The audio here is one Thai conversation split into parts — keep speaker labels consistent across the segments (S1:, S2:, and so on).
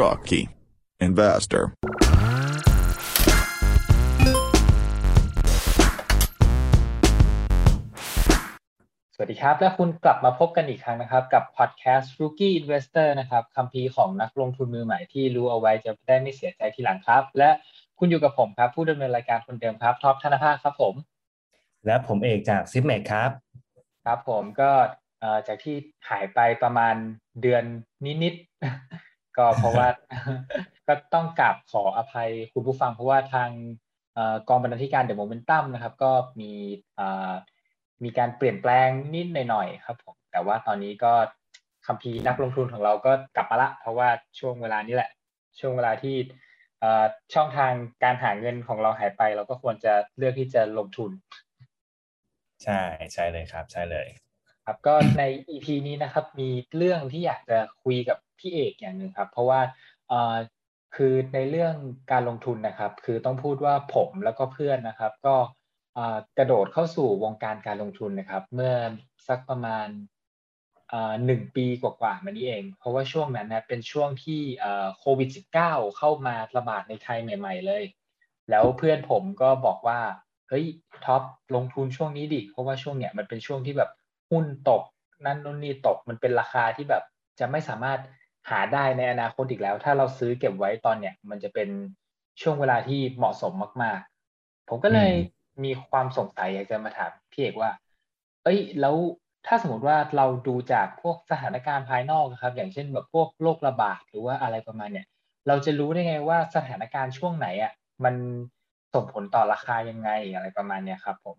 S1: Rookie Investor
S2: สวัสดีครับ และคุณกลับมาพบกันอีกครั้งนะครับ กับพอดแคสต์ Rookie Investor นะครับคัมภีร์ของนักลงทุนมือใหม่ที่รู้เอาไว้จะได้ไม่เสียใจทีหลังครับ และคุณอยู่กับผมครับ ผู้ดำเนินรายการคนเดิมครับท็อปธนภาครับผม
S3: และผมเอกจาก Zipmex ครับ
S2: ครับผมก็จากที่หายไปประมาณเดือนนิดๆ ก็เพราะว่าก็ต้องกราบขออภัยคุณผู้ฟังเพราะว่าทางกองบรรณาธิการเดอะโมเมนตัมนะครับ ก็มีมีการเปลี่ยนแปลงนิดหน่อยๆครับผมแต่ว่าตอนนี้ก็คัมภีร์นักลงทุนของเราก็กลับมาละ เพราะว่าช่วงเวลานี้แหละ ช่วงเวลาที่ช่องทางการหาเงินของเราหายไป เราก็ควรจะเลือกที่จะลงทุน
S3: ใช่ใช่เลยครับ ใช่เลย
S2: ครับก็ใน EP นี้นะครับ มีเรื่องที่อยากจะคุยกับ พี่เอกอย่างหนึ่งครับ เพราะว่าคือในเรื่องการลงทุนนะครับ คือต้องพูดว่าผมแล้วก็เพื่อนนะครับ ก็กระโดดเข้าสู่วงการการลงทุนนะครับ เมื่อสักประมาณหนึ่งปีกว่าๆมานี้เอง เพราะว่าช่วงนั้นนะเป็นช่วงที่โควิด -19 เข้ามาระบาดในไทยใหม่ ๆ เลย แล้วเพื่อนผมก็บอกว่าเฮ้ยท็อปลงทุนช่วงนี้ดิเพราะว่าช่วงเนี้ยมันเป็นช่วงที่แบบหุ้นตกนั่นนู่นนี่ตกมันเป็นราคาที่แบบจะไม่สามารถ หาได้ในอนาคตอีกแล้ว ถ้าเราซื้อเก็บไว้ตอนเนี้ยมันจะเป็นช่วงเวลาที่เหมาะสมมาก ๆ ผมก็เลยมีความสงสัยอยากจะมาถามพี่เอกว่า เอ้ย แล้วถ้าสมมติว่าเราดูจากพวกสถานการณ์ภายนอกครับ อย่างเช่นแบบพวกโรคระบาดหรือว่าอะไรประมาณเนี้ยเราจะรู้ได้ไงว่าสถานการณ์ช่วงไหนอะมันส่งผลต่อราคายังไงอะไรประมาณเนี้ยครับผม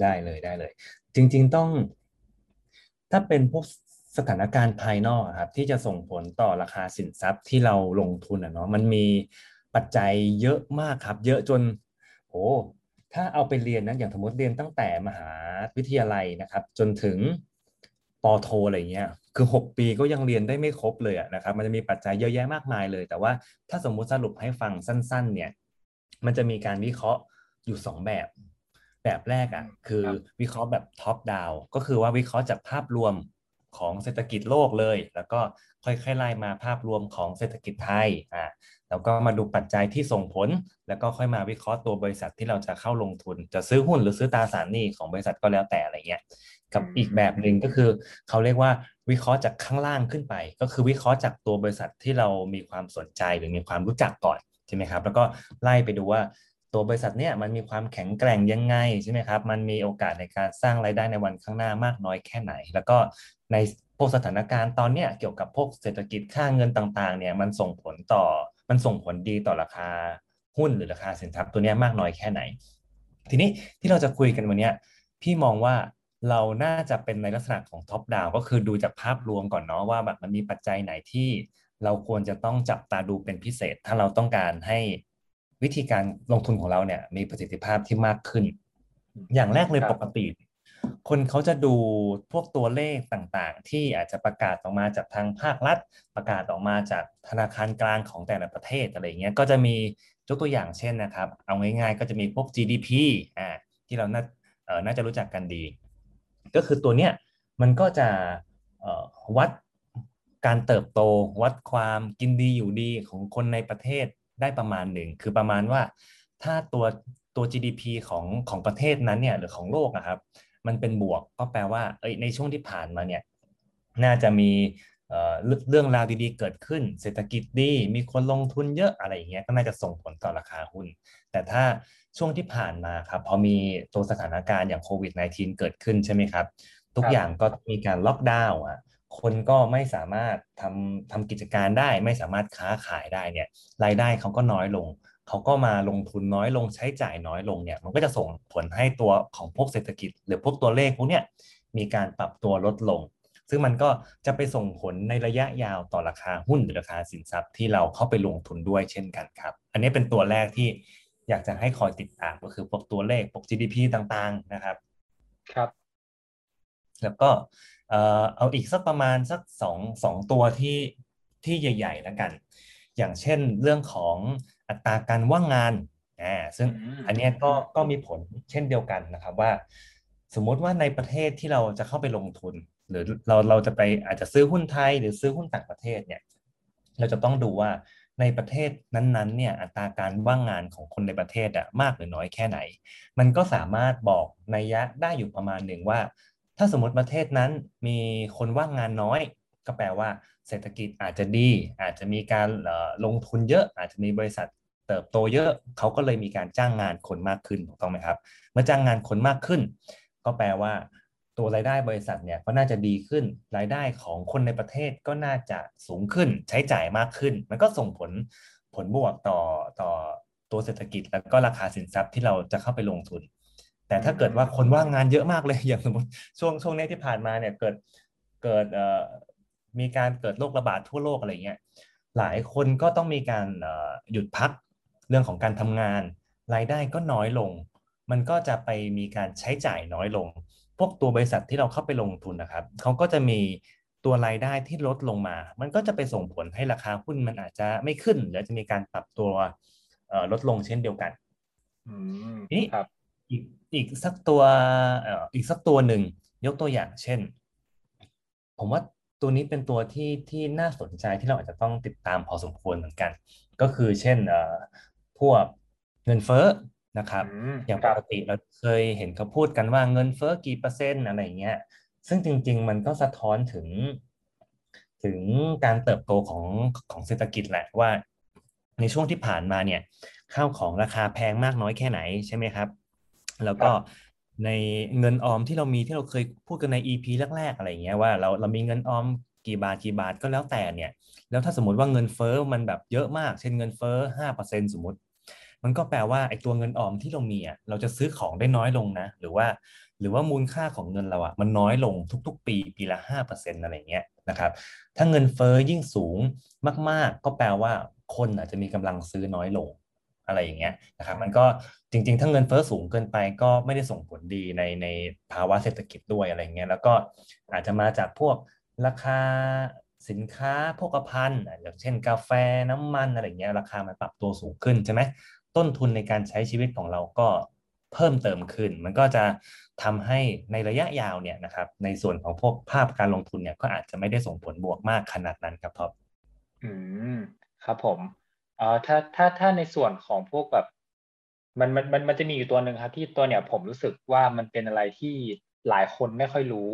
S3: ได้เลยได้เลย จริง ๆต้อง ถ้าเป็นพวก สถานการณ์ภายนอกครับที่จะส่งผลต่อราคาสินทรัพย์ที่เราลงทุนอะเนาะมันมีปัจจัยเยอะมากครับ เยอะจนโอ้ถ้าเอาไปเรียนนะอย่างสมมติเรียนตั้งแต่มหาวิทยาลัยนะครับ จนถึงปโทอะไรเงี้ยคือ 6 ปีก็ยังเรียนได้ไม่ครบเลยนะครับ มันจะมีปัจจัยเยอะแยะมากมายเลย แต่ว่าถ้าสมมุติสรุปให้ฟังสั้น ๆ เนี่ย มันจะมีการวิเคราะห์อยู่ 2 แบบ แบบแรกอะคือวิเคราะห์แบบท็อปดาวก็คือว่าวิเคราะห์จากภาพรวม ของเศรษฐกิจโลกเลย แล้วก็ค่อยๆไล่มาภาพรวมของเศรษฐกิจไทยอ่าแล้วก็มาดูปัจจัยที่ส่งผล แล้วก็ค่อยมาวิเคราะห์ตัวบริษัทที่เราจะเข้าลงทุน จะซื้อหุ้นหรือซื้อตราสารหนี้ของบริษัทก็แล้วแต่อะไรเงี้ยกับอีกแบบหนึ่งก็คือเขาเรียกว่าวิเคราะห์จากข้างล่างขึ้นไป ก็คือวิเคราะห์จากตัวบริษัทที่เรามีความสนใจหรือมีความรู้จักก่อนใช่ไหมครับ แล้วก็ไล่ไปดูว่าตัวบริษัทเนี่ยมันมีความแข็งแกร่งยังไงใช่ไหมครับ มันมีโอกาสในการสร้างรายได้ในวันข้างหน้ามากน้อยแค่ไหน แล้วก็ ในพวกสถานการณ์ตอนเนี้ยเกี่ยวกับพวกเศรษฐกิจค่าเงินต่างๆเนี่ยมันส่งผลต่อมันส่งผลดีต่อราคาหุ้นหรือราคาสินทรัพย์ตัวนี้มากน้อยแค่ไหน ทีนี้ที่เราจะคุยกันวันนี้พี่มองว่าเราน่าจะเป็นในลักษณะของท็อปดาวก็คือดูจากภาพรวมก่อนเนาะว่าแบบมันมีปัจจัยไหนที่เราควรจะต้องจับตาดูเป็นพิเศษ ถ้าเราต้องการให้วิธีการลงทุนของเราเนี่ยมีประสิทธิภาพที่มากขึ้น อย่างแรกเลยปกติ คนเขาจะดูพวกตัวเลขต่างๆ ที่อาจจะประกาศออกมาจากทางภาครัฐ ประกาศออกมาจากธนาคารกลางของแต่ละประเทศอะไรเงี้ยก็จะมียกตัวอย่างเช่นนะครับ เอาง่ายๆก็จะมีพวก GDP อ่าที่เราน่าเออน่าจะรู้จักกันดี ก็คือตัวเนี้ยมันก็จะวัดการเติบโตวัดความกินดีอยู่ดีของคนในประเทศได้ประมาณหนึ่งคือประมาณว่าถ้าตัวตัว GDP ของของประเทศนั้นเนี่ยหรือของโลกนะครับ มันเป็นบวกก็แปลว่าเอ้ยในช่วงที่ผ่านมาเนี่ยน่าจะมีเรื่องราวดีๆเกิดขึ้น เศรษฐกิจดี มีคนลงทุนเยอะอะไรอย่างเงี้ยก็น่าจะส่งผลต่อราคาหุ้น แต่ถ้าช่วงที่ผ่านมาครับพอมีตัวสถานการณ์อย่างโควิด -19 เกิดขึ้นใช่ไหมครับ ทุกอย่างก็มีการล็อกดาวน์อะคนก็ไม่สามารถทำทำกิจการได้ ไม่สามารถค้าขายได้เนี่ยรายได้เขาก็น้อยลง เขาก็มาลงทุนน้อยลงใช้จ่ายน้อยลงเนี่ยมันก็จะส่งผลให้ตัวของพวกเศรษฐกิจ หรือพวกตัวเลขพวกเนี้ยมีการปรับตัวลดลง ซึ่งมันก็จะไปส่งผลในระยะยาวต่อราคาหุ้นหรือราคาสินทรัพย์ที่เราเข้าไปลงทุนด้วยเช่นกันครับ อันนี้เป็นตัวแรกที่อยากจะให้คอยติดตามก็คือพวกตัวเลขพวก GDP ต่างๆนะครับ
S2: ครับ
S3: แล้วก็เอาอีกสักประมาณสักสองสองตัวที่ที่ใหญ่ ๆ แล้วกัน อย่างเช่นเรื่องของ อัตราการว่างงานอ่าซึ่งอันนี้ก็ก็มีผลเช่นเดียวกันนะครับว่า สมมุติว่าในประเทศที่เราจะเข้าไปลงทุน หรือเราเราจะไปอาจจะซื้อหุ้นไทย หรือซื้อหุ้นต่างประเทศเนี่ยเราจะต้องดูว่าในประเทศนั้นๆเนี่ยอัตราการว่างงานของคนในประเทศอะมากหรือน้อยแค่ไหน มันก็สามารถบอกนัยยะได้อยู่ประมาณหนึ่งว่า ถ้าสมมติประเทศนั้นมีคนว่างงานน้อย ก็แปลว่า เศรษฐกิจอาจจะดี อาจจะมีการลงทุนเยอะ อาจจะมีบริษัท เติบโตเยอะเขาก็เลยมีการจ้างงานคนมากขึ้นถูกต้องไหมครับ เมื่อจ้างงานคนมากขึ้น ก็แปลว่า ตัวรายได้บริษัทเนี่ยก็น่าจะดีขึ้น รายได้ของคนในประเทศก็น่าจะสูงขึ้น ใช้จ่ายมากขึ้น มันก็ส่งผลผลบวกต่อต่อตัวเศรษฐกิจ แล้วก็ราคาสินทรัพย์ที่เราจะเข้าไปลงทุน แต่ถ้าเกิดว่าคนว่างงานเยอะมากเลยอย่างสมมติช่วงช่วงนี้ที่ผ่านมาเนี่ยเกิดเกิดเอ่อมีการเกิดโรคระบาดทั่วโลกอะไรเงี้ยหลายคนก็ต้องมีการหยุดพัก เรื่องของการทำงาน รายได้ก็น้อยลง มันก็จะไปมีการใช้จ่ายน้อยลง พวกตัวบริษัทที่เราเข้าไปลงทุนนะครับเขาก็จะมีตัวรายได้ที่ลดลงมา มันก็จะไปส่งผลให้ราคาหุ้นมันอาจจะไม่ขึ้น หรือจะมีการปรับตัวลดลงเช่นเดียวกัน
S2: นี่
S3: อีกอีกสักตัวอีกสักตัวหนึ่งยกตัวอย่างเช่น ผมว่าตัวนี้เป็นตัวที่ที่น่าสนใจที่เราอาจจะต้องติดตามพอสมควรเหมือนกัน ก็คือเช่น พวกเงินเฟ้อนะครับ อย่างปกติเราเคยเห็นเขาพูดกันว่าเงินเฟ้อกี่เปอร์เซ็นต์อะไรเงี้ย ซึ่งจริง ๆ มันก็สะท้อนถึง ถึงการเติบโตของของเศรษฐกิจแหละว่า ในช่วงที่ผ่านมาเนี่ยข้าวของราคาแพงมากน้อยแค่ไหนใช่ไหมครับ แล้วก็ในเงินออมที่เรามีที่เราเคยพูดกันใน EP แรกๆอะไรเงี้ยว่าเราเรามีเงินออมกี่บาทกี่บาทก็แล้วแต่เนี่ย แล้วถ้าสมมติว่าเงินเฟ้อมันแบบเยอะมาก เช่นเงินเฟ้อห้าเปอร์เซ็นสมมติ มันก็แปลว่าไอ้ตัวเงินออมที่เรามีอะเราจะซื้อของได้น้อยลงนะ หรือว่า หรือว่ามูลค่าของเงินเราอะมันน้อยลงทุก ๆ ปีปีละห้าเปอร์เซ็นต์อะไรเงี้ยนะครับถ้าเงินเฟอ้อยิ่งสูงมาก ๆ ก็แปลว่าคนอาจจะมีกำลังซื้อน้อยลงอะไรอย่างเงี้ยนะครับมันก็จริงๆ ถ้าเงินเฟอ้อสูงเกินไปก็ไม่ได้ส่งผลดีในในภาวะเศรษฐกิจด้วยอะไรเงี้ยแล้วก็อาจจะมาจากพวกราคาสินค้าพกภัณฑ์อย่างเช่นกาแฟน้ำมันอะไรเงี้ยราคามันปรับตัวสูงขึ้นใช่ไหม ต้นทุนในการใช้ชีวิตของเราก็เพิ่มเติมขึ้น มันก็จะทำให้ในระยะยาวเนี่ยนะครับ ในส่วนของพวกภาพการลงทุนเนี่ยก็อาจจะไม่ได้ส่งผลบวกมากขนาดนั้นครับท็อป
S2: อืมครับผมเอ่อถ้าถ้าถ้าในส่วนของพวกแบบมันมันมันมันจะมีอยู่ตัวหนึ่งครับ ที่ตัวเนี่ยผมรู้สึกว่ามันเป็นอะไรที่หลายคนไม่ค่อยรู้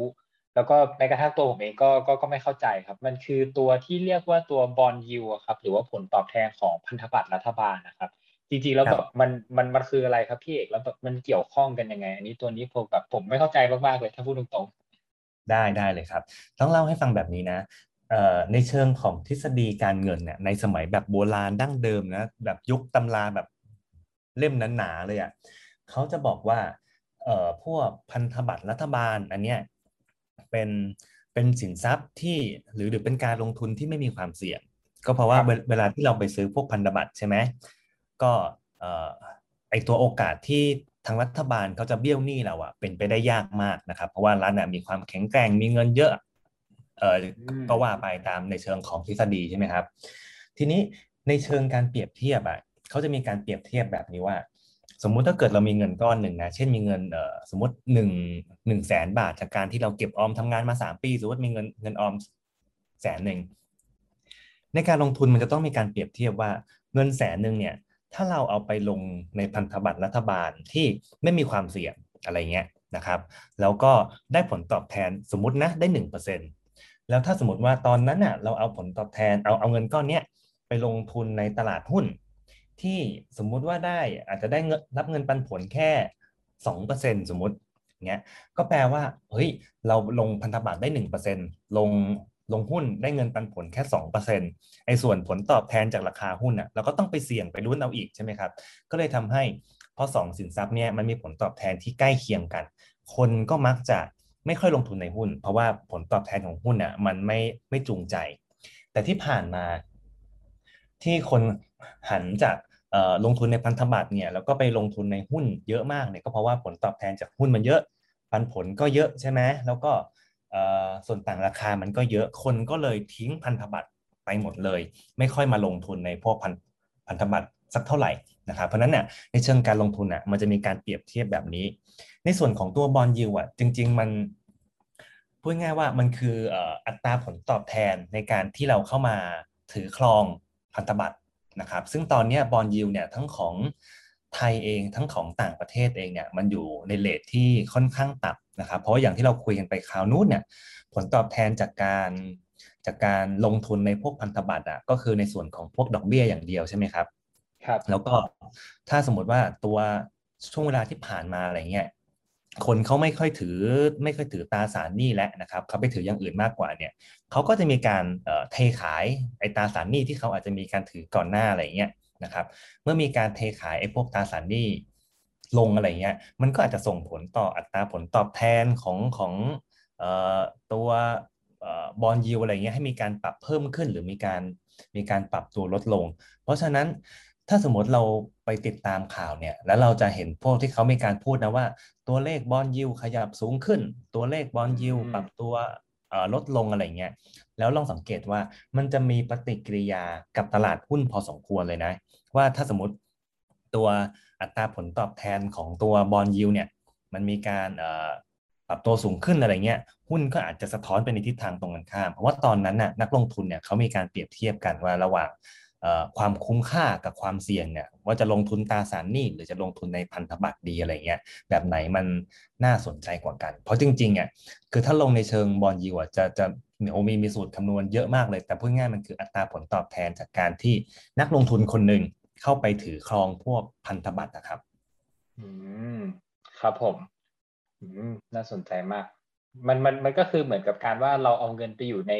S2: แล้วก็แม้กระทั่งตัวผมเองก็ก็ก็ไม่เข้าใจครับ มันคือตัวที่เรียกว่าตัวบอลยูครับ หรือว่าผลตอบแทนของพันธบัตรรัฐบาลนะครับ จริงๆแล้วแบบมันมันมันคืออะไรครับพี่เอกแล้วแบบมันเกี่ยวข้องกันยังไง อันนี้ตัวนี้ผมแบบผมไม่เข้าใจมากๆเลยถ้าพูดตรง
S3: ๆ ได้ได้เลยครับ ต้องเล่าให้ฟังแบบนี้นะในเชิงของทฤษฎีการเงินเนี่ยในสมัยแบบโบราณดั้งเดิมนะแบบยุคตำราแบบเล่มหนาๆเลยอะ่ะเขาจะบอกว่าเอ่อพวกพันธบัตรรัฐบาลอันเนี้ยเป็นเป็นสินทรัพย์ที่หรือหรือเป็นการลงทุนที่ไม่มีความเสี่ยง ก็เพราะว่าเวลาที่เราไปซื้อพวกพันธบัตรใช่ไหม ก็ไอตัวโอกาสที่ทางรัฐบาลเขาจะเบี้ยวหนี้เราอะเป็นไปได้ยากมากนะครับ เพราะว่ารัฐเนี่ยมีความแข็งแกร่งมีเงินเยอะเออก็ว่าไปตามในเชิงของทฤษฎีใช่ไหมครับ ทีนี้ในเชิงการเปรียบเทียบอะเขาจะมีการเปรียบเทียบแบบนี้ว่า สมมุติถ้าเกิดเรามีเงินก้อนหนึ่งนะเช่นมีเงินเออสมมติหนึ่งหนึ่งแสนบาทจากการที่เราเก็บออมทำงานมาสามปีสมมติมีเงินเงินออมแสนหนึ่งในการลงทุนมันจะต้องมีการเปรียบเทียบว่าเงินแสนหนึ่งเนี่ย ถ้าเราเอาไปลงในพันธบัตรรัฐบาลที่ไม่มีความเสี่ยงอะไรเงี้ยนะครับ แล้วก็ได้ผลตอบแทนสมมตินะได้หนึ่งเปอร์เซ็นแล้วถ้าสมมติว่าตอนนั้นน่ะเราเอาผลตอบแทนเอาเอาเงินก้อนเนี้ยไปลงทุนในตลาดหุ้น ที่สมมุติว่าได้อาจจะได้รับเงินปันผลแค่สองเปอร์เซ็นสมมติเงี้ยก็แปลว่าเฮ้ยเราลงพันธบัตรได้หนึ่งเปอร์เซ็นลง ลงหุ้นได้เงินปันผลแค่สองเปอร์เซ็นไอ้ส่วนผลตอบแทนจากราคาหุ้นอะเราก็ต้องไปเสี่ยงไปรุ้นเอาอีกใช่ไหมครับ ก็เลยทำให้พอสองสินทรัพย์เนี่ยมันมีผลตอบแทนที่ใกล้เคียงกัน คนก็มักจะไม่ค่อยลงทุนในหุ้น เพราะว่าผลตอบแทนของหุ้นอะมันไม่ไม่จูงใจ แต่ที่ผ่านมา ที่คนหันจากลงทุนในพันธบัตรเนี่ยแล้วก็ไปลงทุนในหุ้นเยอะมากเนี่ยก็เพราะว่าผลตอบแทนจากหุ้นมันเยอะปันผลก็เยอะใช่ไหมแล้วก็ ส่วนต่างราคามันก็เยอะคนก็เลยทิ้งพันธบัตรไปหมดเลย ไม่ค่อยมาลงทุนในพวกพันพันธบัตรสักเท่าไหร่นะครับเพราะนั้นเนี่ยในเชิงการลงทุนอะมันจะมีการเปรียบเทียบแบบนี้ ในส่วนของตัวบอลยิวอะจริง ๆ มันพูดง่ายว่ามันคืออัตราผลตอบแทนในการที่เราเข้ามาถือครองพันธบัตรนะครับ ซึ่งตอนนี้บอลยิวเนี่ยทั้งของไทยเองทั้งของต่างประเทศเองเนี่ยมันอยู่ในเลทที่ค่อนข้างต่ำ นะครับเพราะอย่างที่เราคุยกันไปคราวนู้นเนี่ยผลตอบแทนจากการจากการลงทุนในพวกพันธบัตรอะก็คือในส่วนของพวกดอกเบี้ยอย่างเดียวใช่ไหมครับ
S2: ครับ
S3: แล้วก็ถ้าสมมติว่าตัวช่วงเวลาที่ผ่านมาอะไรเงี้ยคนเขาไม่ค่อยถือไม่ค่อยถือตราสารหนี้แล้วนะครับเขาไปถืออย่างอื่นมากกว่าเนี่ยเขาก็จะมีการเทขายไอ้ตราสารหนี้ที่เขาอาจจะมีการถือก่อนหน้าอะไรเงี้ยนะครับ เมื่อมีการเทขายไอ้พวกตราสารหนี้ ลงอะไรเงี้ย มันก็อาจจะส่งผลต่ออัตราผลตอบแทนของของตัวบอลยิวอะไรเงี้ยให้มีการปรับเพิ่มขึ้นหรือมีการมีการปรับตัวลดลง เพราะฉะนั้นถ้าสมมติเราไปติดตามข่าวเนี่ย แล้วเราจะเห็นพวกที่เขามีการพูดนะว่า ตัวเลขบอลยิวขยับสูงขึ้น ตัวเลขบอลยิวปรับตัวลดลงอะไรเงี้ย แล้วลองสังเกตว่ามันจะมีปฏิกิริยากับตลาดหุ้นพอสมควรเลยนะ ว่าถ้าสมมติตัว อัตราผลตอบแทนของตัวบอลยิวเนี่ยมันมีการปรับตัวสูงขึ้นอะไรเงี้ยหุ้นก็อาจจะสะท้อนไปในทิศทางตรงกันข้าม เพราะว่าตอนนั้นน่ะนักลงทุนเนี่ยเขามีการเปรียบเทียบกันว่าระหว่างความคุ้มค่ากับความเสี่ยงเนี่ยว่าจะลงทุนตราสารหนี้หรือจะลงทุนในพันธบัตรดีอะไรเงี้ยแบบไหนมันน่าสนใจกว่ากัน เพราะจริงๆอะคือถ้าลงในเชิงบอลยูอะจะจะโอมีมีสูตรคำนวณเยอะมากเลย แต่พูดง่ายมันคืออัตราผลตอบแทนจากการที่นักลงทุนคนหนึ่ง เข้าไปถือครองพวกพันธบัตรนะครับ
S2: อืมครับผมอืมน่าสนใจมาก มันมันมันก็คือเหมือนกับการว่าเราเอาเงินไปอยู่ใน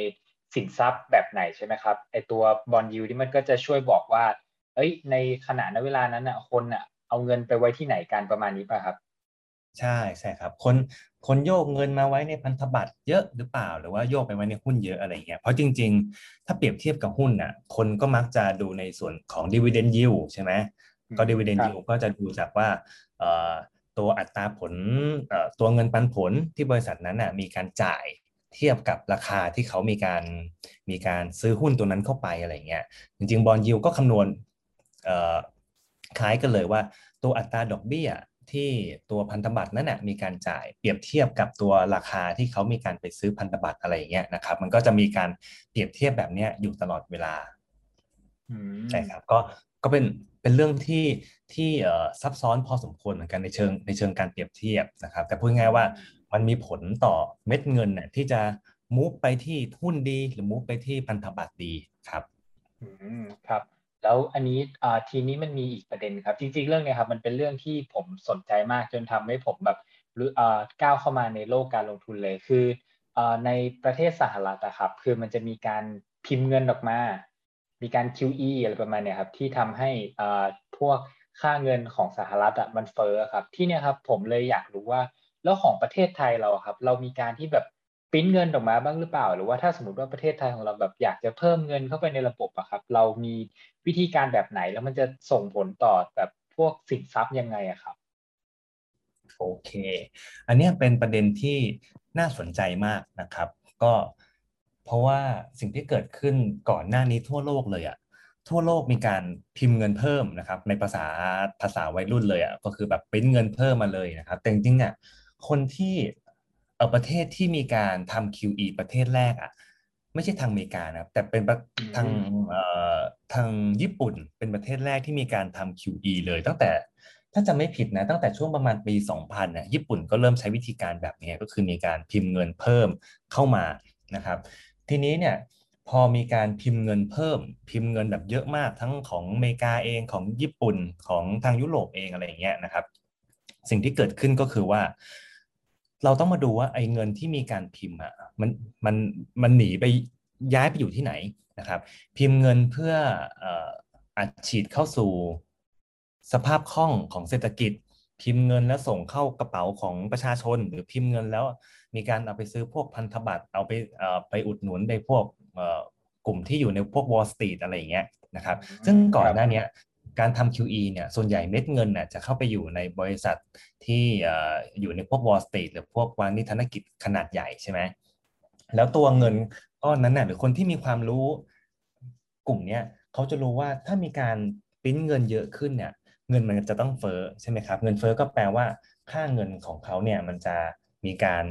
S2: สินทรัพย์แบบไหนใช่ไหมครับไอตัวบอลยูที่มันก็จะช่วยบอกว่า เอ้ย ในขณะนเวลานั้นอะคนอะ เอาเงินไปไว้ที่ไหนกันประมาณนี้ป่ะครับ
S3: ใช่ใช่ครับ คน คนโยกเงินมาไว้ในพันธบัตรเยอะหรือเปล่า หรือว่าโยกไปไว้ในหุ้นเยอะอะไรเงี้ยเพราะจริง ๆ ถ้าเปรียบเทียบกับหุ้นอะคนก็มักจะดูในส่วนของ dividend yield ใช่ไหมก็ dividend yield ก็จะดูจากว่าตัวอัตราผลตัวเงินปันผลที่บริษัทนั้นน่ะมีการจ่ายเทียบกับราคาที่เขามีการมีการซื้อหุ้นตัวนั้นเข้าไปอะไรเงี้ยจริงๆบอลยิวก็คำนวณคล้ายกันเลยว่าตัวอัตราดอกเบี้ย ที่ตัวพันธบัตรนั้นนะมีการจ่ายเปรียบเทียบกับตัวราคาที่เขามีการไปซื้อพันธบัตรอะไรเงี้ยนะครับ มันก็จะมีการเปรียบเทียบแบบนี้อยู่ตลอดเวลาใช่ครับ ก็ก็เป็นเป็นเรื่องที่ที่ซับซ้อนพอสมควรเหมือนกันในเชิงในเชิงการเปรียบเทียบนะครับ แต่พูดง่ายว่ามันมีผลต่อเม็ดเงินเนี่ยที่จะมูฟไปที่หุ้นดีหรือมูฟไปที่พันธบัตรดีครับ
S2: อืมครับ แล้วอันนี้ทีนี้มันมีอีกประเด็นครับ จริง ๆ เรื่องเนี้ยครับมันเป็นเรื่องที่ผมสนใจมากจนทำให้ผมแบบก้าวเข้ามาในโลกการลงทุนเลยคืออในประเทศสหรัฐอะครับ คือมันจะมีการพิมพ์เงินออกมา มีการ QE อะไรประมาณเนี้ยครับที่ทำให้พวกค่าเงินของสหรัฐอะมันเฟ้อครับ ที่เนี้ยครับผมเลยอยากรู้ว่าแล้วของประเทศไทยเราครับ เรามีการที่แบบ ปิ้นเงินออกมาบ้างหรือเปล่า หรือว่าถ้าสมมติว่าประเทศไทยของเราแบบอยากจะเพิ่มเงินเข้าไปในระบบอะครับ เรามีวิธีการแบบไหนแล้วมันจะส่งผลต่อแบบพวกสินทรัพย์ยังไงอะครับ
S3: โอเค อันนี้เป็นประเด็นที่น่าสนใจมากนะครับ ก็เพราะว่าสิ่งที่เกิดขึ้นก่อนหน้านี้ทั่วโลกเลยอะทั่วโลกมีการพิมพ์เงินเพิ่มนะครับ ในภาษาภาษาวัยรุ่นเลยอะก็คือแบบปริ้นเงินเพิ่มมาเลยนะครับ แต่จริงๆอะคนที่ เออประเทศที่มีการทำ QE ประเทศแรกอะไม่ใช่ทางอเมริกานะแต่เป็นทางเอ่อทางญี่ปุ่นเป็นประเทศแรกที่มีการทำ QE เลยตั้งแต่ถ้าจะไม่ผิดนะตั้งแต่ช่วงประมาณปี 2000นะญี่ปุ่นก็เริ่มใช้วิธีการแบบนี้ก็คือมีการพิมพ์เงินเพิ่มเข้ามานะครับ ทีนี้เนี่ยพอมีการพิมพ์เงินเพิ่ม พิมพ์เงินแบบเยอะมากทั้งของอเมริกาเองของญี่ปุ่นของทางยุโรปเองอะไรอย่างเงี้ยนะครับ สิ่งที่เกิดขึ้นก็คือว่า เราต้องมาดูว่าไอ้เงินที่มีการพิมพ์อะมันมันมันหนีไปย้ายไปอยู่ที่ไหนนะครับ พิมพ์เงินเพื่ออัดฉีดเข้าสู่สภาพคล่องของเศรษฐกิจ พิมพ์เงินแล้วส่งเข้ากระเป๋าของประชาชน หรือพิมพ์เงินแล้วมีการเอาไปซื้อพวกพันธบัตรเอาไปไปอุดหนุนในพวกกลุ่มที่อยู่ในพวก Wall Street อะไรอย่างเงี้ยนะครับ ซึ่งก่อนหน้านี้ การทำ QE เนี่ยส่วนใหญ่เม็ดเงินน่ะจะเข้าไปอยู่ในบริษัทที่อยู่ในพวก Wall Street หรือพวกวานิธนกิจขนาดใหญ่ใช่ไหมแล้วตัวเงินก้อนนั้นน่ะหรือคนที่มีความรู้กลุ่มเนี้ยเขาจะรู้ว่าถ้ามีการปิ้นเงินเยอะขึ้นเนี่ยเงินมันจะต้องเฟ้อใช่ไหมครับเงินเฟ้อก็แปลว่าค่าเงินของเขาเนี่ยมันจะมีการ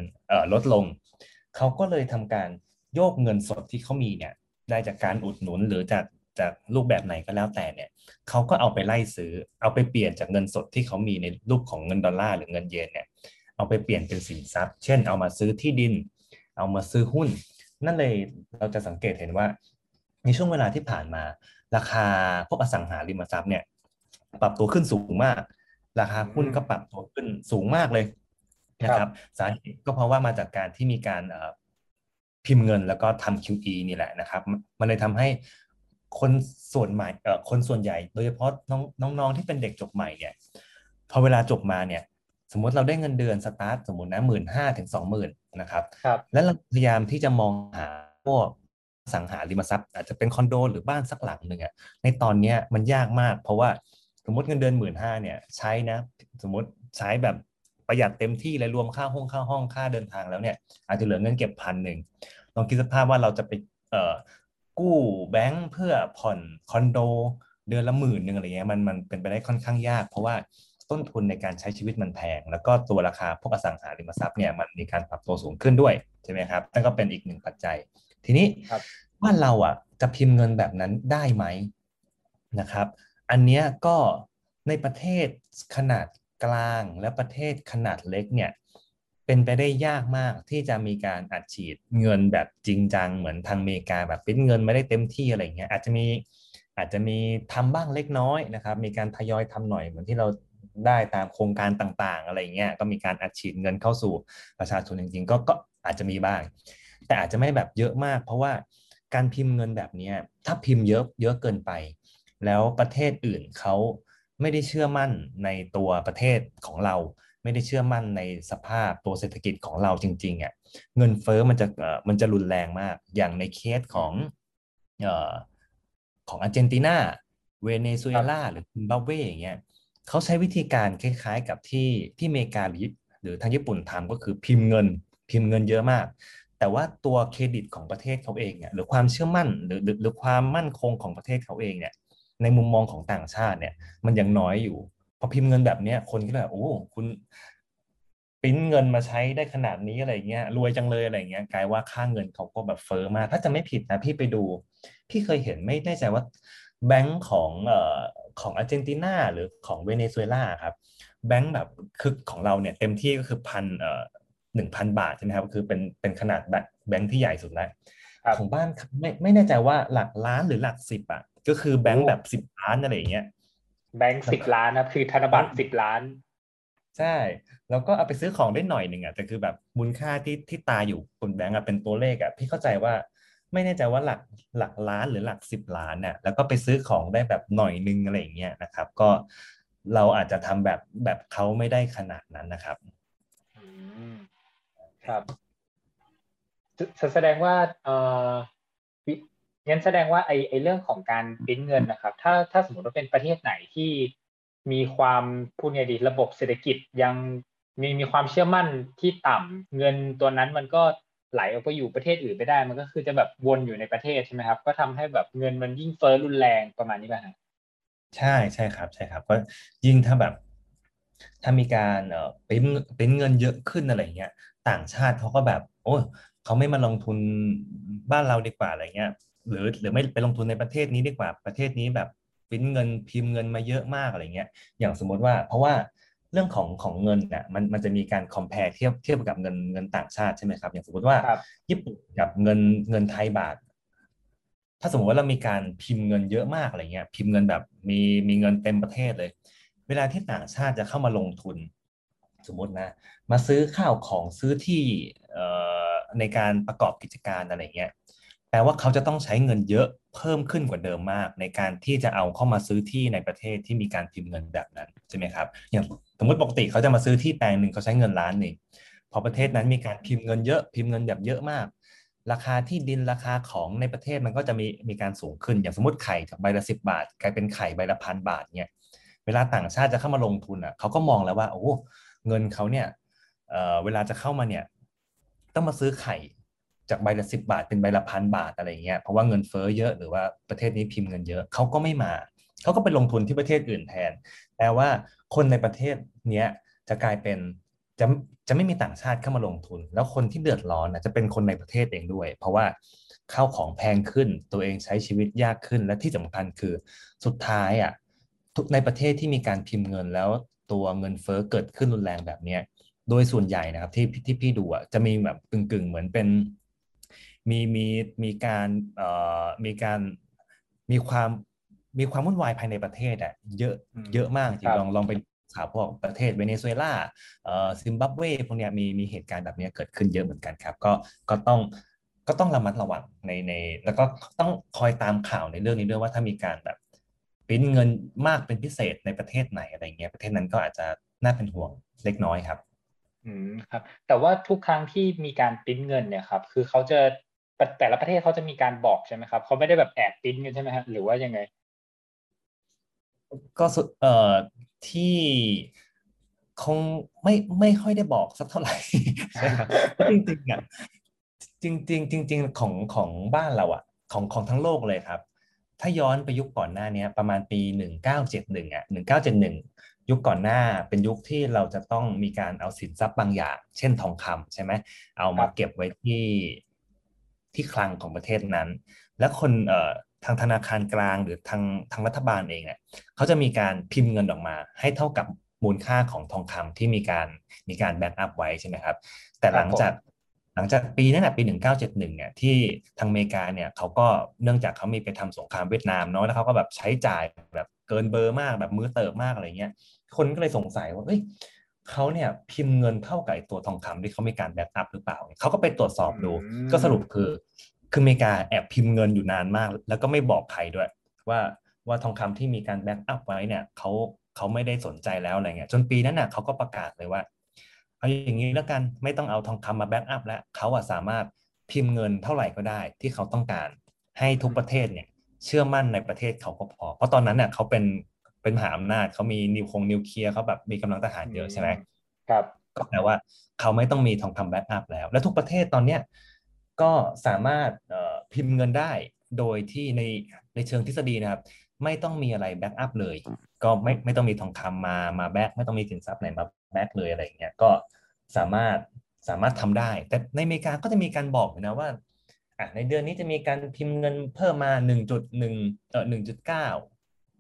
S3: ลดลง เขาก็เลยทำการโยกเงินสดที่เขามีเนี่ยได้จากการอุดหนุนหรือจาก จากรูปแบบไหนก็แล้วแต่เนี่ยเขาก็เอาไปไล่ซื้อ เอาไปเปลี่ยนจากเงินสดที่เขามีในรูปของเงินดอลลาร์หรือเงินเยนเนี่ยเอาไปเปลี่ยนเป็นสินทรัพย์ เช่น เอามาซื้อที่ดิน เอามาซื้อหุ้น นั่นเลยเราจะสังเกตเห็นว่า ในช่วงเวลาที่ผ่านมา ราคาพวกอสังหาริมทรัพย์เนี่ยปรับตัวขึ้นสูงมาก ราคาหุ้นก็ปรับตัวขึ้นสูงมากเลยนะครับสาเหตุก็เพราะว่ามาจากการที่มีการพิมพ์เงินแล้วก็ทำ QE นี่แหละนะครับ มันเลยทำให้ คนส่วนใหม่เอ่อคนส่วนใหญ่ โดยเฉพาะน้องน้องๆที่เป็นเด็กจบใหม่เนี่ยพอเวลาจบมาเนี่ย สมมติเราได้เงินเดือนสตาร์ทสมมตินะหมื่นห้าถึงสองหมื่นนะครับ
S2: ครับ
S3: แล้วเราพยายามที่จะมองหาพวกสังหาริมทรัพย์อาจจะเป็นคอนโดหรือบ้านสักหลังหนึ่งอะในตอนเนี้ยมันยากมาก เพราะว่าสมมติเงินเดือนหมื่นห้าเนี่ยใช้นะ สมมติใช้แบบประหยัดเต็มที่เลยรวมค่าห้องค่าห้องค่าเดินทางแล้วเนี่ยอาจจะเหลือเงินเก็บพันหนึ่งลองคิดสภาพว่าเราจะไปเอ่อ กู้แบงค์เพื่อผ่อนคอนโด เดือนละหมื่นหนึ่งอะไรเงี้ยมันมันเป็นไปได้ค่อนข้างยาก เพราะว่าต้นทุนในการใช้ชีวิตมันแพง แล้วก็ตัวราคาพวกอสังหาริมทรัพย์เนี่ยมันมีการปรับตัวสูงขึ้นด้วยใช่ไหมครับนั่นก็เป็นอีกหนึ่งปัจจัย ทีนี้ว่าเราอะจะพิมพ์เงินแบบนั้นได้ไหมนะครับ อันเนี้ยก็ในประเทศขนาดกลางและประเทศขนาดเล็กเนี่ย เป็นไปได้ยากมากที่จะมีการอัดฉีดเงินแบบจริงจังเหมือนทางอเมริกาแบบเป็นเงินไม่ได้เต็มที่อะไรเงี้ยอาจจะมีอาจจะมีทำบ้างเล็กน้อยนะครับมีการทยอยทำหน่อยเหมือนที่เราได้ตามโครงการต่างๆ อะไรเงี้ยก็มีการอัดฉีดเงินเข้าสู่ประชาชนจริงๆก็ก็อาจจะมีบ้าง แต่อาจจะไม่แบบเยอะมาก เพราะว่าการพิมพ์เงินแบบนี้ถ้าพิมพ์เยอะเยอะเกินไป แล้วประเทศอื่นเขาไม่ได้เชื่อมั่นในตัวประเทศของเรา ไม่ได้เชื่อมั่นในสภาพตัวเศรษฐกิจของเราจริงๆอะเงินเฟอ้อมันจะมันจะรุนแรงมาก อย่างในเคสของเอ่อของอาร์เจนตินาเวเนซุเอลาหรือซิมบับเวอย่างเงี้ยเขาใช้วิธีการคล้ายๆกับที่ที่อเมริกาหรือหรือทางญี่ปุ่นทำก็คือพิมพ์เงิน พิมพ์เงินเยอะมาก แต่ว่าตัวเครดิตของประเทศเขาเองเนี่ยหรือความเชื่อมั่นหรือหรือความมั่นคงของประเทศเขาเองเนี่ยในมุมมองของต่างชาติเนี่ยมันยังน้อยอยู่พ อพิมพ์เงินแบบเนี้ยคนก็แบบโอ้คุณปิ้นเงินมาใช้ได้ขนาดนี้อะไรเงี้ยรวยจังเลยอะไรเงี้ยกลายว่าค่าเงินเขาก็แบบเฟอร์มากถ้าจะไม่ผิดนะพี่ไปดู พี่เคยเห็นไม่แน่ใจว่าแบงก์ของเอ่อของอาร์เจนตินาหรือของเวเนซุเอลาครับแบงก์แบบคือของเราเนี่ยเต็มที่ก็คือพันเอ่อหนึ่งพันบาทใช่ไหมครับคือเป็นเป็นขนาดแบงก์ที่ใหญ่สุดแล้วของบ้านไม่ไม่แน่ใจว่าหลักล้านหรือหลักสิบอะก็คือแบงก์แบบสิบล้านอะไรอย่างเงี้ย
S2: แบงค์สิบล้านนะคือธนบัตรสิบล้าน
S3: ใช่ แล้วก็เอาไปซื้อของได้หน่อยหนึ่งอะแต่คือแบบมูลค่าที่ที่ตาอยู่บนแบงก์อะเป็นตัวเลขอะพี่เข้าใจว่าไม่แน่ใจว่าหลักหลักล้านหรือหลักสิบล้านเนี่ยแล้วก็ไปซื้อของได้แบบหน่อยนึงอะไรอย่างเงี้ยนะครับ ก็เราอาจจะทำแบบแบบเขาไม่ได้ขนาดนั้นนะครับ
S2: ครับแสดงว่าเอ่อ งั้นแสดงว่าไอไอเรื่องของการปิ้นเงินนะครับ ถ้าถ้าสมมติว่าเป็นประเทศไหนที่มีความพูดไงดีระบบเศรษฐกิจยังมีมีความเชื่อมั่นที่ต่ำเงินตัวนั้นมันก็ไหลออกไปอยู่ประเทศอื่นไม่ได้ มันก็คือจะแบบวนอยู่ในประเทศใช่ไหมครับ ก็ทำให้แบบเงินมันยิ่งเฟ้อรุนแรงประมาณนี้ป่ะฮะ
S3: ใช่ใช่ครับ ใช่ครับ ก็ยิ่งถ้าแบบ ถ้ามีการเอ่อเป็นเป็นเงินเยอะขึ้นอะไรเงี้ย ต่างชาติเขาก็แบบ โอ้เขาไม่มาลงทุนบ้านเราดีกว่าอะไรเงี้ย หรือหรือไม่ไปลงทุนในประเทศนี้ดีกว่าประเทศนี้แบบพิมพ์เงินพิมพ์เงินมาเยอะมากอะไรเงี้ยอย่างสมมติว่าเพราะว่าเรื่องของของเงินเนี่ยมันมันจะมีการคอมเพลเทียบเทียบกับเงินเงินต่างชาติใช่ไหมครับ อย่างสมมติว่าญี่ปุ่นกับเงินเงินไทยบาท ถ้าสมมติว่าเรามีการพิมพ์เงินเยอะมากอะไรเงี้ยพิมพ์เงินแบบมีมีเงินเต็มประเทศเลย เวลาที่ต่างชาติจะเข้ามาลงทุน สมมตินะ มาซื้อข้าวของซื้อที่ในการประกอบกิจการอะไรเงี้ย แปลว่าเขาจะต้องใช้เงินเยอะเพิ่มขึ้นกว่าเดิมมาก ในการที่จะเอาเข้ามาซื้อที่ในประเทศที่มีการพิมพ์เงินแบบนั้นใช่ไหมครับอย่างสมมติปกติเขาจะมาซื้อที่แปลงหนึ่งเขาใช้เงินล้านนี่พอประเทศนั้นมีการพิมพ์เงินเยอะพิมพ์เงินแบบเยอะมาก ราคาที่ดินราคาของในประเทศมันก็จะมีมีการสูงขึ้น อย่างสมมติไข่จากใบละสิบบาท กลายเป็นไข่ใบละพันบาทเนี่ยเวลาต่างชาติจะเข้ามาลงทุนอะเขาก็มองแล้วว่าโอ้เงินเขาเนี่ยเเวลาจะเข้ามาเนี่ยต้องมาซื้อไข่ จากใบละสิบาท เป็นใบละพันบาทอะไรเงี้ยเพราะว่าเงินเฟ้อเยอะหรือว่าประเทศนี้พิมพ์เงินเยอะเขาก็ไม่มาเขาก็ไปลงทุนที่ประเทศอื่นแทนแปลว่าคนในประเทศเนี้ยจะกลายเป็นจะจะไม่มีต่างชาติเข้ามาลงทุน แล้วคนที่เดือดร้อนจะเป็นคนในประเทศเองด้วย เพราะว่าข้าวของแพงขึ้นตัวเองใช้ชีวิตยากขึ้น และที่สำคัญคือสุดท้ายอะทุกในประเทศที่มีการพิมพ์เงินแล้วตัวเงินเฟ้อเกิดขึ้นรุนแรงแบบเนี้ยโดยส่วนใหญ่นะครับที่ที่พี่ดูอะจะมีแบบกึ่งๆ เหมือนเป็น มีมีมีการเอ่อมีการมีความมีความวุ่นวายภายในประเทศอะเยอะเยอะมากจริงลองลองไปข่าวพวกประเทศเวเนซุเอลาเอ่อซิมบับเวพวกเนี้ยมีมีเหตุการณ์แบบนี้เกิดขึ้นเยอะเหมือนกันครับ ก็ก็ต้องก็ต้องระมัดระวังในใน แล้วก็ต้องคอยตามข่าวในเรื่องนี้ด้วยว่าถ้ามีการแบบปิ้นเงินมากเป็นพิเศษในประเทศไหนอะไรเงี้ยประเทศนั้นก็อาจจะน่าเป็นห่วงเล็กน้อยครับ
S2: อืมครับแต่ว่าทุกครั้งที่มีการปิ้นเงินเนี่ยครับคือเขาจะ แต่ละประเทศเขาจะมีการบอกใช่ไหมครับเขาไม่ได้แบบแอบปิ้นกันใช่ไหมฮะหรือว่ายังไง
S3: ก็เอ่อที่คงไม่ไม่ค่อยได้บอกสักเท่าไหร่ใช่ครับจริงอะจริงจริงจริงของของบ้านเราอะ ของของทั้งโลกเลยครับ ถ้าย้อนไปยุคก่อนหน้านี้ประมาณปีหนึ่งเก้าเจ็ดหนึ่งอะหนึ่งเก้าเจ็ดหนึ่งยุคก่อนหน้าเป็นยุคที่เราจะต้องมีการเอาสินทรัพย์บางอย่าง เช่นทองคำใช่ไหมเอามาเก็บไว้ที่ ที่คลังของประเทศนั้น และคนเอ่อทางธนาคารกลางหรือทางทางรัฐบาลเองเนี่ยเขาจะมีการพิมพ์เงินออกมา ให้เท่ากับมูลค่าของทองคำที่มีการมีการแบ็กอัพไว้ใช่ไหมครับ แต่หลังจากหลังจากปีนั้นนะปี 1971เนี่ยที่ทางอเมริกาเนี่ยเขาก็เนื่องจากเขามีไปทำสงครามเวียดนามเนาะแล้วเขาก็แบบใช้จ่ายแบบเกินเบอร์มากแบบมือเติบมากอะไรเงี้ยคนก็เลยสงสัยว่าเฮ้ยเขาเนี่ยพิมพ์เงินเท่ากับตัวทองคำที่เขามีการแบ็กอัพหรือเปล่า เขาก็ไปตรวจสอบดู ก็สรุปคือ คืออเมริกาแอบพิมพ์เงินอยู่นานมาก แล้วก็ไม่บอกใครด้วยว่าว่าทองคำที่มีการแบ็กอัพไว้เนี่ยเขาเขาไม่ได้สนใจแล้วอะไรเงี้ยจนปีนั้นน่ะเขาก็ประกาศเลยว่าเอาอย่างนี้แล้วกันไม่ต้องเอาทองคำมา backup แล้วเขาอะสามารถพิมพ์เงินเท่าไหร่ก็ได้ ที่เขาต้องการให้ทุกประเทศเนี่ยเชื่อมั่นในประเทศเขาก็พอ เพราะตอนนั้นเนี่ยเขาเป็นเป็นมหาอำนาจเขามีนิวคงนิวเคลียร์เขาแบบมีกำลังทหารเยอะใช่ไหม
S2: ครับ
S3: ก็แปลว่าเขาไม่ต้องมีทองคำ backup แล้ว และทุกประเทศตอนเนี้ย ก็สามารถพิมพ์เงินได้โดยที่ในในเชิงทฤษฎีนะครับ ไม่ต้องมีอะไร backup เลย ก็ไม่ไม่ต้องมีทองคำมามาแบ็กไม่ต้องมีสินทรัพย์ไหนมาแบ็กเลยอะไรอย่างเงี้ยก็สามารถสามารถทำได้ แต่ในอเมริกาก็จะมีการบอกนะว่าอะในเดือนนี้จะมีการพิมพ์เงินเพิ่มมา 1.1เอ่อ1.9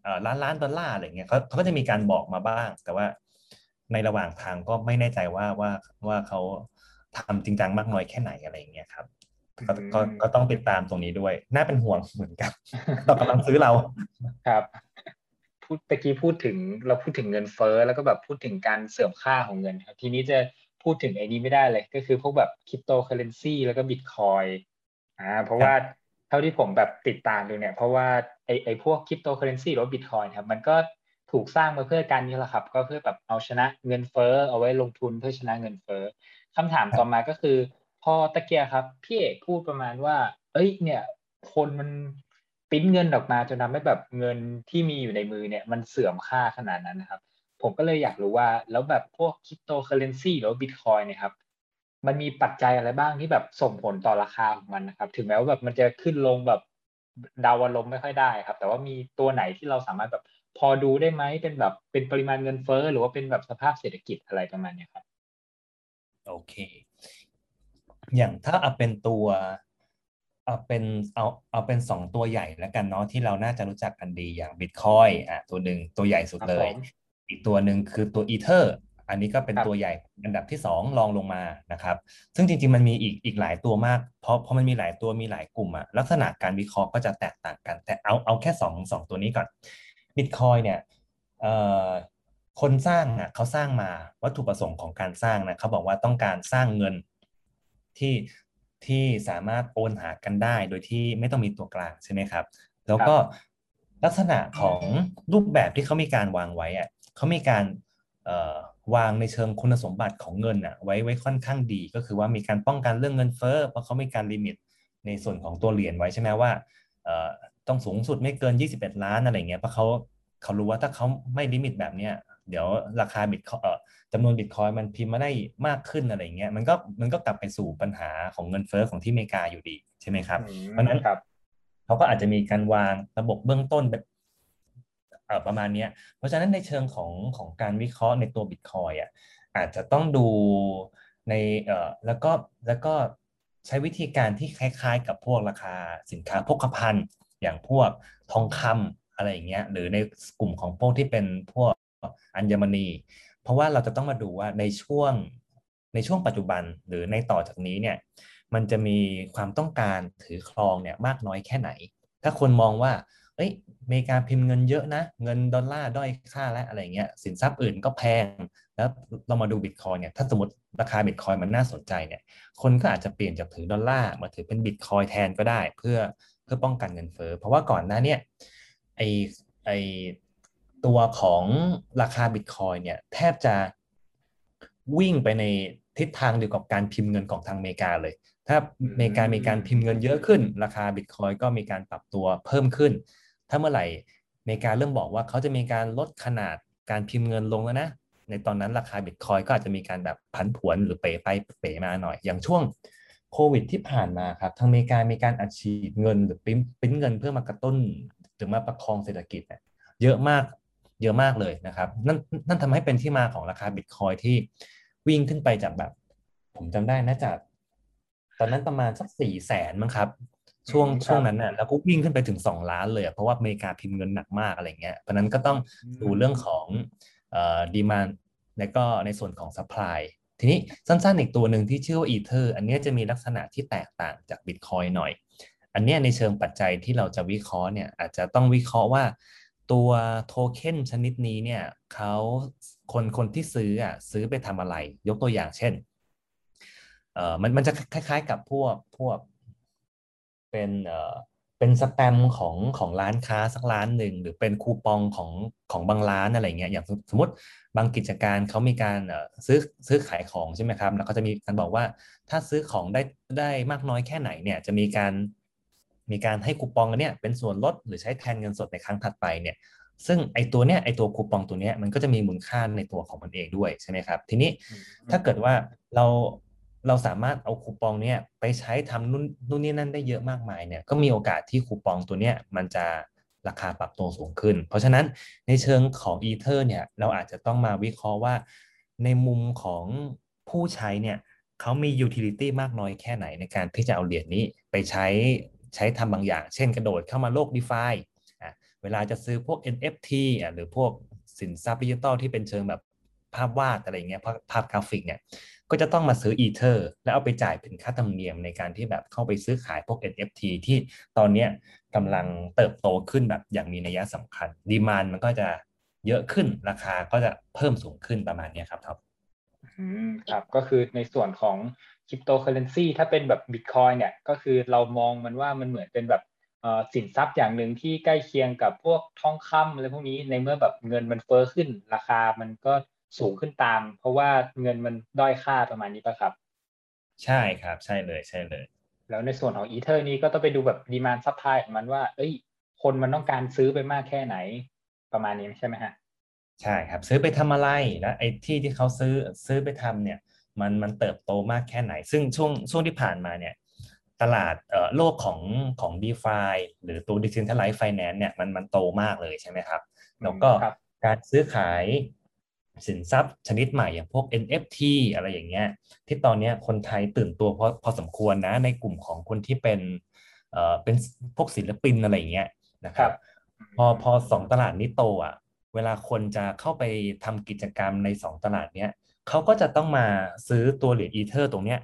S3: เอ่อล้านล้านดอลลาร์อะไรเงี้ยเขาเขาก็จะมีการบอกมาบ้าง แต่ว่าในระหว่างทางก็ไม่แน่ใจว่าว่าว่าเขาทำจริงจังมากน้อยแค่ไหนอะไรเงี้ยครับ ก็ก็ก็ต้องติดตามตรงนี้ด้วย น่าเป็นห่วงเหมือนกันต่อกำลังซื้อเรา
S2: ครับพูดตะกี้พูดถึงเราพูดถึงเงินเฟ้อแล้วก็แบบพูดถึงการเสื่อมค่าของเงินครับ ทีนี้จะพูดถึงไอ้นี้ไม่ได้เลย ก็คือพวกแบบคริปโตเคอเรนซีแล้วก็บิตคอยอ่าเพราะว่าเท่าที่ผมแบบติดตามดูเนี่ย เพราะว่าไอ้ไอ้พวกคริปโตเคอเรนซีหรือบิตคอยครับมันก็ถูกสร้างมาเพื่อการนี้แหละครับ ก็เพื่อแบบเอาชนะเงินเฟ้อเอาไว้ลงทุนเพื่อชนะเงินเฟ้อคำถามต่อมาก็คือ พอตะกี้ครับพี่เอกพูดประมาณว่า เอ้ย เนี่ย คนมันปิ้นเงินออกมาจนทาให้แบบเงินที่มีอยู่ในมือเนี่ย มันเสื่อมค่าขนาดนั้นนะครับ ผมก็เลยอยากรู้ว่าแล้วแบบพวกคริปโตเคอเรนซีหรือบิตคอยเนี่ยครับมันมีปัจจัยอะไรบ้างที่แบบส่งผลต่อราคาของมันนะครับ ถึงแม้ว่าแบบมันจะขึ้นลงแบบดาวลมไม่ค่อยได้ครับ แต่ว่ามีตัวไหนที่เราสามารถแบบพอดูได้ไหมเป็นแบบเป็นปริมาณเงินเฟ้อหรือว่าเป็นแบบสภาพเศรษฐกิจอะไรประมาณนี้ครับ
S3: โอเค อย่างถ้าเอาเป็นตัวเอาเป็นเอาเอาเป็นสองตัวใหญ่แล้วกันเนาะที่เราน่าจะรู้จักกันดีอย่างบิตคอยอะตัวหนึ่งตัวใหญ่สุดเลย อีกตัวหนึ่งคือตัวอีเทอร์อันนี้ก็เป็นตัวใหญ่อันดับที่สองรองลงมานะครับ ซึ่งจริงๆมันมีอีกอีกหลายตัวมาก เพราะเพราะมันมีหลายตัวมีหลายกลุ่มอะลักษณะการวิเคราะห์ก็จะแตกต่างกัน แต่เอาเอาแค่สองสองตัวนี้ก่อนบิตคอยเนี่ยเอ่อคนสร้างอะเขาสร้างมาวัตถุประสงค์ของการสร้างนะเขาบอกว่าต้องการสร้างเงิน ที่ที่สามารถโอนหากันได้โดยที่ไม่ต้องมีตัวกลางใช่ไหมครับ แล้วก็ลักษณะของรูปแบบที่เขามีการวางไว้อะเขามีการวางในเชิงคุณสมบัติของเงินอะไว้ไว้ค่อนข้างดี ก็คือว่ามีการป้องกันเรื่องเงินเฟ้อเพราะเขามีการลิมิตในส่วนของตัวเหรียญไว้ใช่ไหมว่าต้องสูงสุดไม่เกิน 21 ล้านอะไรเงี้ยเพราะเขาเขารู้ว่าถ้าเขาไม่ลิมิตแบบเนี้ยเดี๋ยวราคาบิตเอ่อ จำนวนบิตคอยมันพิมพ์มาได้มากขึ้นอะไรเงี้ยมันก็มันก็กลับไปสู่ปัญหาของเงินเฟ้อของที่อเมริกาอยู่ดีใช่ไหมครับ เพราะนั้นเขาก็อาจจะมีการวางระบบเบื้องต้นแบบเอ่อประมาณนี้เพราะฉะนั้นในเชิงของของการวิเคราะห์ในตัวบิตคอยอะอาจจะต้องดูในเอ่อแล้วก็แล้วก็ใช้วิธีการที่คล้ายๆ กับพวกราคาสินค้าพกพันอย่างพวกทองคำอะไรอย่างเงี้ยหรือในกลุ่มของพวกที่เป็นพวกอัญมณี เพราะว่าเราจะต้องมาดูว่าในช่วงในช่วงปัจจุบันหรือในต่อจากนี้เนี่ยมันจะมีความต้องการถือครองเนี่ยมากน้อยแค่ไหน ถ้าคนมองว่าเอ้ยอเมริกาพิมพ์เงินเยอะนะ เงินดอลลาร์ด้อยค่าและอะไรเงี้ยสินทรัพย์อื่นก็แพง แล้วเรามาดูบิตคอยเนี่ยถ้าสมมติราคาบิตคอยมันน่าสนใจเนี่ยคนก็อาจจะเปลี่ยนจากถือดอลลาร์มาถือเป็นบิตคอยแทนก็ได้ เพื่อเพื่อป้องกันเงินเฟ้อเพราะว่าก่อนหน้าเนี่ยไอไอ ตัวของราคาบิตคอยเนี่ยแทบจะวิ่งไปในทิศทางเดียวกับการพิมพ์เงินของทางอเมริกาเลย ถ้าอเมริกามีการพิมพ์เงินเยอะขึ้น ราคาบิตคอยก็มีการปรับตัวเพิ่มขึ้น ถ้าเมื่อไหร่อเมริกาเริ่มบอกว่าเขาจะมีการลดขนาดการพิมพ์เงินลงแล้วนะ ในตอนนั้นราคาบิตคอยก็อาจจะมีการแบบผันผวนหรือเป๋ไปเป๋มาหน่อย อย่างช่วงโควิดที่ผ่านมาครับ ทางอเมริกามีการอัดฉีดเงินหรือปิ้นปิ้นเงินเพื่อมากระตุ้นหรือมาประคองเศรษฐกิจเนี่ยเยอะมาก เยอะมากเลยนะครับ นั่นนั่นทำให้เป็นที่มาของราคาบิตคอยที่วิ่งขึ้นไปจากแบบ ผมจำได้นะจาก ตอนนั้นประมาณสักสี่แสนมั้งครับ ช่วงช่วงนั้นน่ะแล้วก็วิ่งขึ้นไปถึงสองล้านเลยเพราะว่าอเมริกาพิมพ์เงินหนักมากอะไรเงี้ยเพราะนั้นก็ต้องดูเรื่องของเอ่อ demand และก็ในส่วนของ supply ทีนี้สั้นๆอีกตัวหนึ่งที่ชื่อว่าอีเทอร์อันนี้จะมีลักษณะที่แตกต่างจากบิตคอยหน่อย อันนี้ในเชิงปัจจัยที่เราจะวิเคราะห์เนี่ยอาจจะต้องวิเคราะห์ว่า ตัวโทเค็นชนิดนี้เนี่ยเขาคนคนที่ซื้ออะซื้อไปทำอะไร ยกตัวอย่างเช่นเอ่อมันมันจะคล้าย ๆ กับพวกพวกเป็นเอ่อเป็นสแตมของของร้านค้าสักร้านหนึ่ง หรือเป็นคูปองของของบางร้านอะไรเงี้ยอย่างสมมติบางกิจการเขามีการซื้อซื้อขายของใช่ไหมครับ แล้วก็จะมีการบอกว่าถ้าซื้อของได้ได้มากน้อยแค่ไหนเนี่ยจะมีการ มีการให้คูปองเนี่ยเป็นส่วนลดหรือใช้แทนเงินสดในครั้งถัดไปเนี่ยซึ่งไอตัวเนี้ยไอตัวคูปองตัวเนี้ยมันก็จะมีมูลค่าในตัวของมันเองด้วยใช่ไหมครับ ทีนี้ถ้าเกิดว่าเราเราสามารถเอาคูปองเนี้ยไปใช้ทำนู่นนู่นนี่นั่นได้เยอะมากมายเนี่ยก็มีโอกาสที่คูปองตัวเนี้ยมันจะราคาปรับตัวสูงขึ้น เพราะฉะนั้นในเชิงของอีเทอร์เนี่ยเราอาจจะต้องมาวิเคราะห์ว่า ในมุมของผู้ใช้เนี่ยเขามี utility มากน้อยแค่ไหนในการที่จะเอาเหรียญนี้ไปใช้ ใช้ทำบางอย่าง เช่นกระโดดเข้ามาโลก d e f าอะเวลาจะซื้อพวก NFT อะหรือพวกสินทรัพย์ดิจิตอลที่เป็นเชิงแบบภาพวาดอะไรเงี้ยภาพกราฟิกเนี่ยก็จะต้องมาซื้ออีเทอร์แล้วเอาไปจ่ายเป็นค่าธรรมเนียมในการที่แบบเข้าไปซื้อขายพวก NFT ที่ตอนนี้กำลังเติบโตขึ้นแบบอย่างมีนัยสำคัญ demand มันก็จะเยอะขึ้นราคาก็จะเพิ่มสูงขึ้นประมาณนี้ครับท็อป
S2: อืมครับก็คือในส่วนของ คริปโตเคอเรนซีถ้าเป็นแบบ Bit coin เนี่ยก็คือเรามองมันว่ามันเหมือนเป็นแบบสินทรัพย์อย่างหนึ่งที่ใกล้เคียงกับพวกทองคำอะไรพวกนี้ในเมื่อแบบเงินมันเฟ้อขึ้นราคามันก็สูงขึ้นตาม เพราะว่าเงินมันด้อยค่าประมาณนี้ป่ะครับ
S3: ใช่ครับใช่เลยใช่เลย
S2: แล้วในส่วนของอีเทอร์นี้ก็ต้องไปดูแบบ demand supply ของมันว่า เอ้ย คนมันต้องการซื้อไปมากแค่ไหน ประมาณนี้ใช่ไหมฮะ
S3: ใช่ครับ ซื้อไปทำอะไรแล้วไอ้ที่ที่เขาซื้อซื้อไปทำเนี่ย มันมันเติบโตมากแค่ไหน ซึ่งช่วงช่วงที่ผ่านมาเนี่ยตลาดเอ่อโลกของของ d e f าหรือตัว Decentralized Finance เนี่ยมันมันโตมากเลยใช่ไหมครับ แล้วก็การซื้อขายสินทรัพย์ชนิดใหม่อย่างพวก NFT อะไรอย่างเงี้ยที่ตอนนี้คนไทยตื่นตัวพอพอสมควรนะในกลุ่มของคนที่เป็นเอ่อเป็นพวกศิลปินอะไรอย่างเงี้ยนะครับ พอพอสองตลาดนี้โตอะเวลาคนจะเข้าไปทำกิจกรรมในสองตลาดเนี้ย เขาก็จะต้องมาซื้อตัวเหรียญอีเทอร์ตรงเนี้ย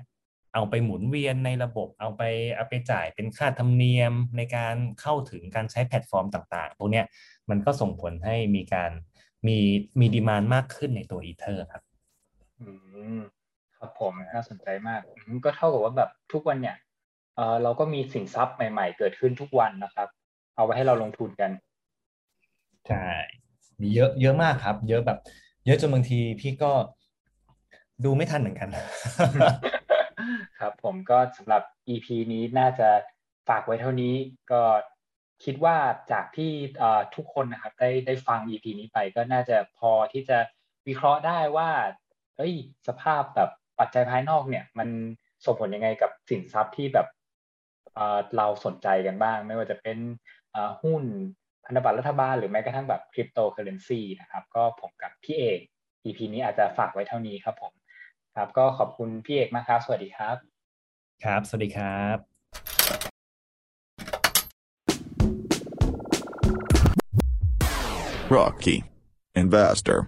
S3: เอาไปหมุนเวียนในระบบเอาไปเอาไปจ่ายเป็นค่าธรรมเนียมในการเข้าถึงการใช้แพลตฟอร์มต่างๆพวกเนี้ยมันก็ส่งผลให้มีการมีมี demand มากขึ้นในตัวอีเทอร์ครับ
S2: อืมครับผมน่าสนใจมากก็เท่ากับว่าแบบทุกวันเนี่ยเออเราก็มีสินทรัพย์ใหม่ ๆ เกิดขึ้นทุกวันนะครับ เอาไว้ให้เราลงทุนกัน
S3: ใช่มีเยอะเยอะมากครับ เยอะแบบ เยอะจนบางทีพี่ก็ ดูไม่ทันเหมือนกัน
S2: ครับผมก็สำหรับ EP นี้น่าจะฝากไว้เท่านี้ก็คิดว่าจากที่ทุกคนนะครับได้ได้ฟัง EP นี้ไปก็น่าจะพอที่จะวิเคราะห์ได้ว่าเฮ้ยสภาพแบบปัจจัยภายนอกเนี่ย มันส่งผลยังไงกับสินทรัพย์ที่แบบเราสนใจกันบ้าง ไม่ว่าจะเป็นหุ้นพันธบัตรรัฐบาลหรือแม้กระทั่งแบบคริปโตเคอเรนซีนะครับ ก็ผมกับพี่เอก EP นี้อาจจะฝากไว้เท่านี้ครับผม ครับ ก็ขอบคุณพี่เอกมากครับ สวัสดีครับ
S3: ครับ สวัสดีครับ
S1: Rocky Investor